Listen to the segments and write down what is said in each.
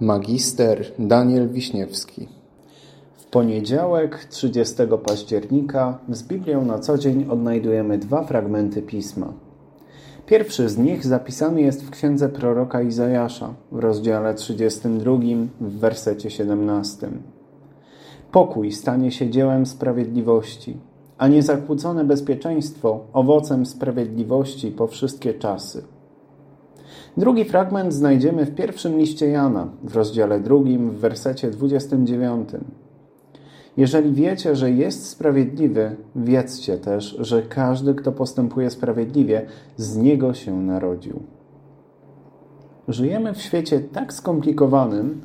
Magister Daniel Wiśniewski W poniedziałek, 30 października, z Biblią na co dzień odnajdujemy dwa fragmenty Pisma. Pierwszy z nich zapisany jest w księdze proroka Izajasza, w rozdziale 32, w wersecie 17. Pokój stanie się dziełem sprawiedliwości, a niezakłócone bezpieczeństwo owocem sprawiedliwości po wszystkie czasy. Drugi fragment znajdziemy w pierwszym liście Jana, w rozdziale drugim, w wersecie 29. Jeżeli wiecie, że jest sprawiedliwy, wiedzcie też, że każdy, kto postępuje sprawiedliwie, z niego się narodził. Żyjemy w świecie tak skomplikowanym,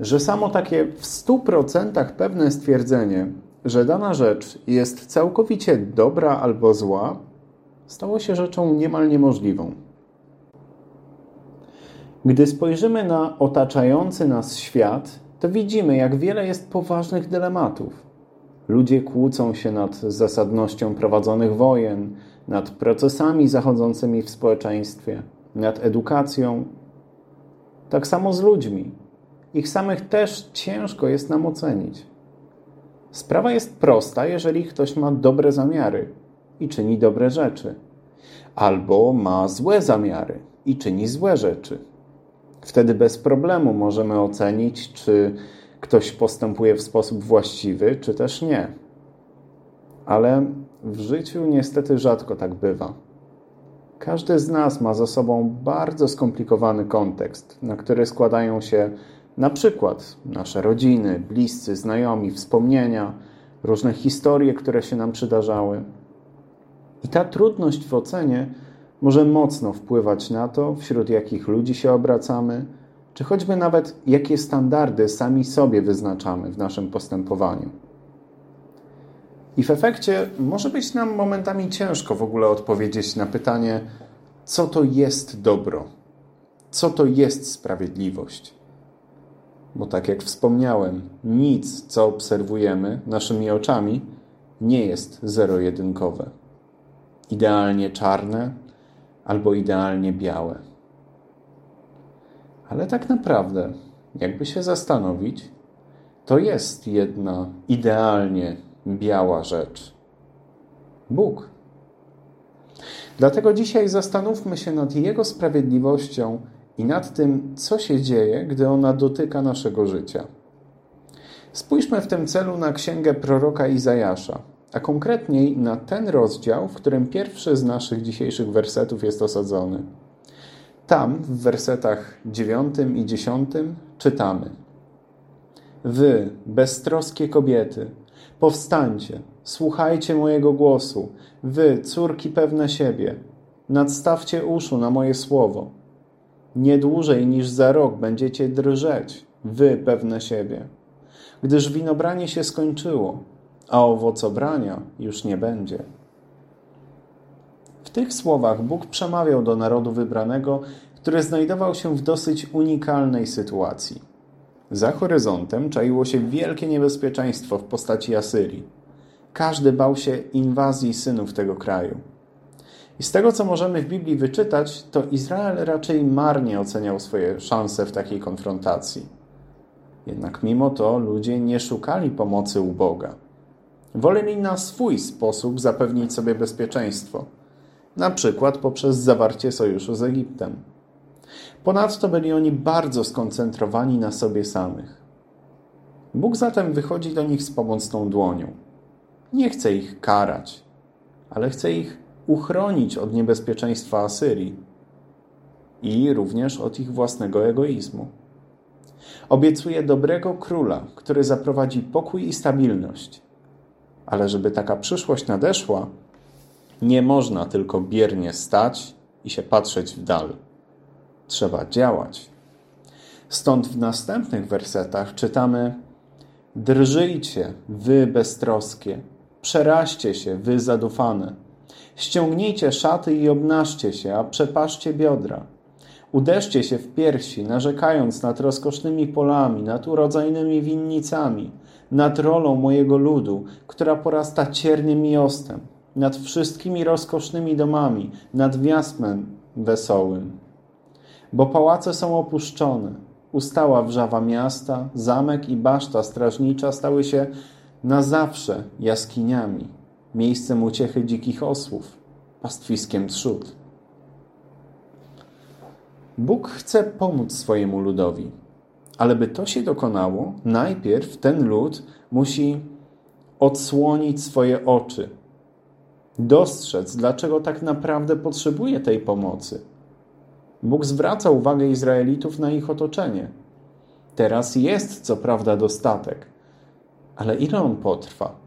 że samo takie w stu procentach pewne stwierdzenie, że dana rzecz jest całkowicie dobra albo zła, stało się rzeczą niemal niemożliwą. Gdy spojrzymy na otaczający nas świat, to widzimy, jak wiele jest poważnych dylematów. Ludzie kłócą się nad zasadnością prowadzonych wojen, nad procesami zachodzącymi w społeczeństwie, nad edukacją. Tak samo z ludźmi. Ich samych też ciężko jest nam ocenić. Sprawa jest prosta, jeżeli ktoś ma dobre zamiary i czyni dobre rzeczy, albo ma złe zamiary i czyni złe rzeczy. Wtedy bez problemu możemy ocenić, czy ktoś postępuje w sposób właściwy, czy też nie. Ale w życiu niestety rzadko tak bywa. Każdy z nas ma za sobą bardzo skomplikowany kontekst, na który składają się na przykład nasze rodziny, bliscy, znajomi, wspomnienia, różne historie, które się nam przydarzały. I ta trudność w ocenie może mocno wpływać na to, wśród jakich ludzi się obracamy, czy choćby nawet jakie standardy sami sobie wyznaczamy w naszym postępowaniu. I w efekcie może być nam momentami ciężko w ogóle odpowiedzieć na pytanie, co to jest dobro, co to jest sprawiedliwość. Bo tak jak wspomniałem, nic, co obserwujemy naszymi oczami, nie jest zero-jedynkowe. Idealnie czarne albo idealnie białe. Ale tak naprawdę, jakby się zastanowić, to jest jedna idealnie biała rzecz. Bóg. Dlatego dzisiaj zastanówmy się nad Jego sprawiedliwością i nad tym, co się dzieje, gdy ona dotyka naszego życia. Spójrzmy w tym celu na księgę proroka Izajasza, a konkretniej na ten rozdział, w którym pierwszy z naszych dzisiejszych wersetów jest osadzony. Tam, w wersetach 9 i 10 czytamy: Wy, beztroskie kobiety, powstańcie, słuchajcie mojego głosu, wy, córki pewne siebie, nadstawcie uszu na moje słowo. Nie dłużej niż za rok będziecie drżeć, wy pewne siebie, gdyż winobranie się skończyło a owocobrania już nie będzie. W tych słowach Bóg przemawiał do narodu wybranego, który znajdował się w dosyć unikalnej sytuacji. Za horyzontem czaiło się wielkie niebezpieczeństwo w postaci Asyrii. Każdy bał się inwazji synów tego kraju. I z tego, co możemy w Biblii wyczytać, to Izrael raczej marnie oceniał swoje szanse w takiej konfrontacji. Jednak mimo to ludzie nie szukali pomocy u Boga. Woleli na swój sposób zapewnić sobie bezpieczeństwo, na przykład poprzez zawarcie sojuszu z Egiptem. Ponadto byli oni bardzo skoncentrowani na sobie samych. Bóg zatem wychodzi do nich z pomocną dłonią. Nie chce ich karać, ale chce ich uchronić od niebezpieczeństwa Asyrii i również od ich własnego egoizmu. Obiecuje dobrego króla, który zaprowadzi pokój i stabilność ale żeby taka przyszłość nadeszła, nie można tylko biernie stać i się patrzeć w dal. Trzeba działać. Stąd w następnych wersetach czytamy: Drżyjcie, wy beztroskie, przeraźcie się, wy zadufane. Ściągnijcie szaty i obnaszcie się, a przepaszcie biodra. Uderzcie się w piersi, narzekając nad rozkosznymi polami, nad urodzajnymi winnicami, nad rolą mojego ludu, która porasta cierniem i nad wszystkimi rozkosznymi domami, nad wiasmem wesołym. Bo pałace są opuszczone, ustała wrzawa miasta, zamek i baszta strażnicza stały się na zawsze jaskiniami, miejscem uciechy dzikich osłów, pastwiskiem trzód. Bóg chce pomóc swojemu ludowi, ale by to się dokonało, najpierw ten lud musi odsłonić swoje oczy, dostrzec, dlaczego tak naprawdę potrzebuje tej pomocy. Bóg zwraca uwagę Izraelitów na ich otoczenie. Teraz jest co prawda dostatek, ale ile on potrwa?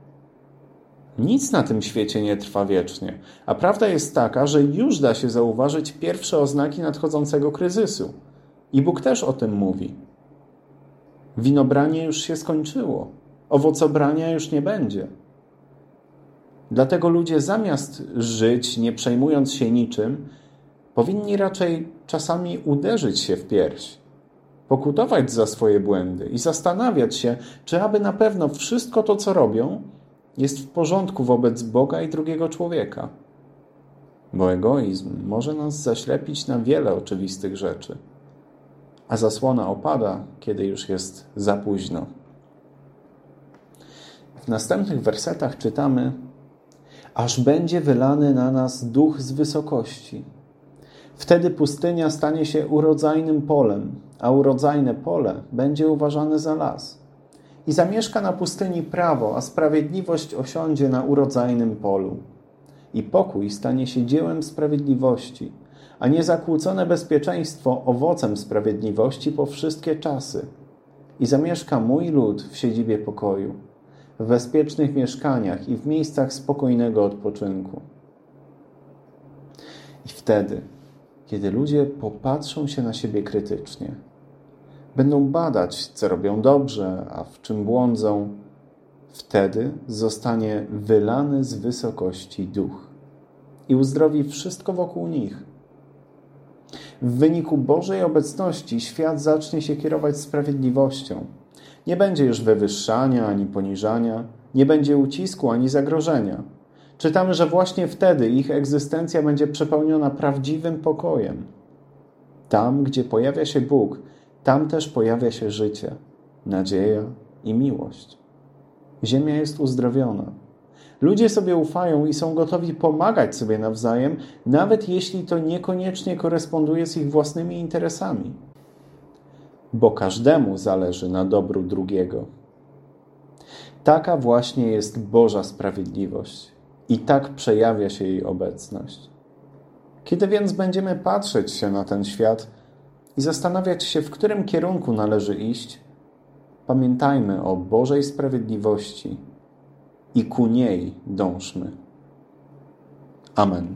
Nic na tym świecie nie trwa wiecznie, a prawda jest taka, że już da się zauważyć pierwsze oznaki nadchodzącego kryzysu. I Bóg też o tym mówi. Winobranie już się skończyło, owocobrania już nie będzie. Dlatego ludzie zamiast żyć, nie przejmując się niczym, powinni raczej czasami uderzyć się w pierś, pokutować za swoje błędy i zastanawiać się, czy aby na pewno wszystko to, co robią, jest w porządku wobec Boga i drugiego człowieka. Bo egoizm może nas zaślepić na wiele oczywistych rzeczy, a zasłona opada, kiedy już jest za późno. W następnych wersetach czytamy: Aż będzie wylany na nas duch z wysokości. Wtedy pustynia stanie się urodzajnym polem, a urodzajne pole będzie uważane za las i zamieszka na pustyni prawo, a sprawiedliwość osiądzie na urodzajnym polu. I pokój stanie się dziełem sprawiedliwości, a niezakłócone bezpieczeństwo owocem sprawiedliwości po wszystkie czasy. I zamieszka mój lud w siedzibie pokoju, w bezpiecznych mieszkaniach i w miejscach spokojnego odpoczynku. I wtedy, kiedy ludzie popatrzą się na siebie krytycznie, będą badać, co robią dobrze, a w czym błądzą, wtedy zostanie wylany z wysokości duch i uzdrowi wszystko wokół nich. W wyniku Bożej obecności świat zacznie się kierować sprawiedliwością. Nie będzie już wywyższania ani poniżania, nie będzie ucisku ani zagrożenia. Czytamy, że właśnie wtedy ich egzystencja będzie przepełniona prawdziwym pokojem. Tam, gdzie pojawia się Bóg, tam też pojawia się życie, nadzieja i miłość. Ziemia jest uzdrowiona. Ludzie sobie ufają i są gotowi pomagać sobie nawzajem, nawet jeśli to niekoniecznie koresponduje z ich własnymi interesami. Bo każdemu zależy na dobru drugiego. Taka właśnie jest Boża sprawiedliwość i tak przejawia się jej obecność. Kiedy więc będziemy patrzeć się na ten świat, i zastanawiać się, w którym kierunku należy iść, pamiętajmy o Bożej sprawiedliwości i ku niej dążmy. Amen.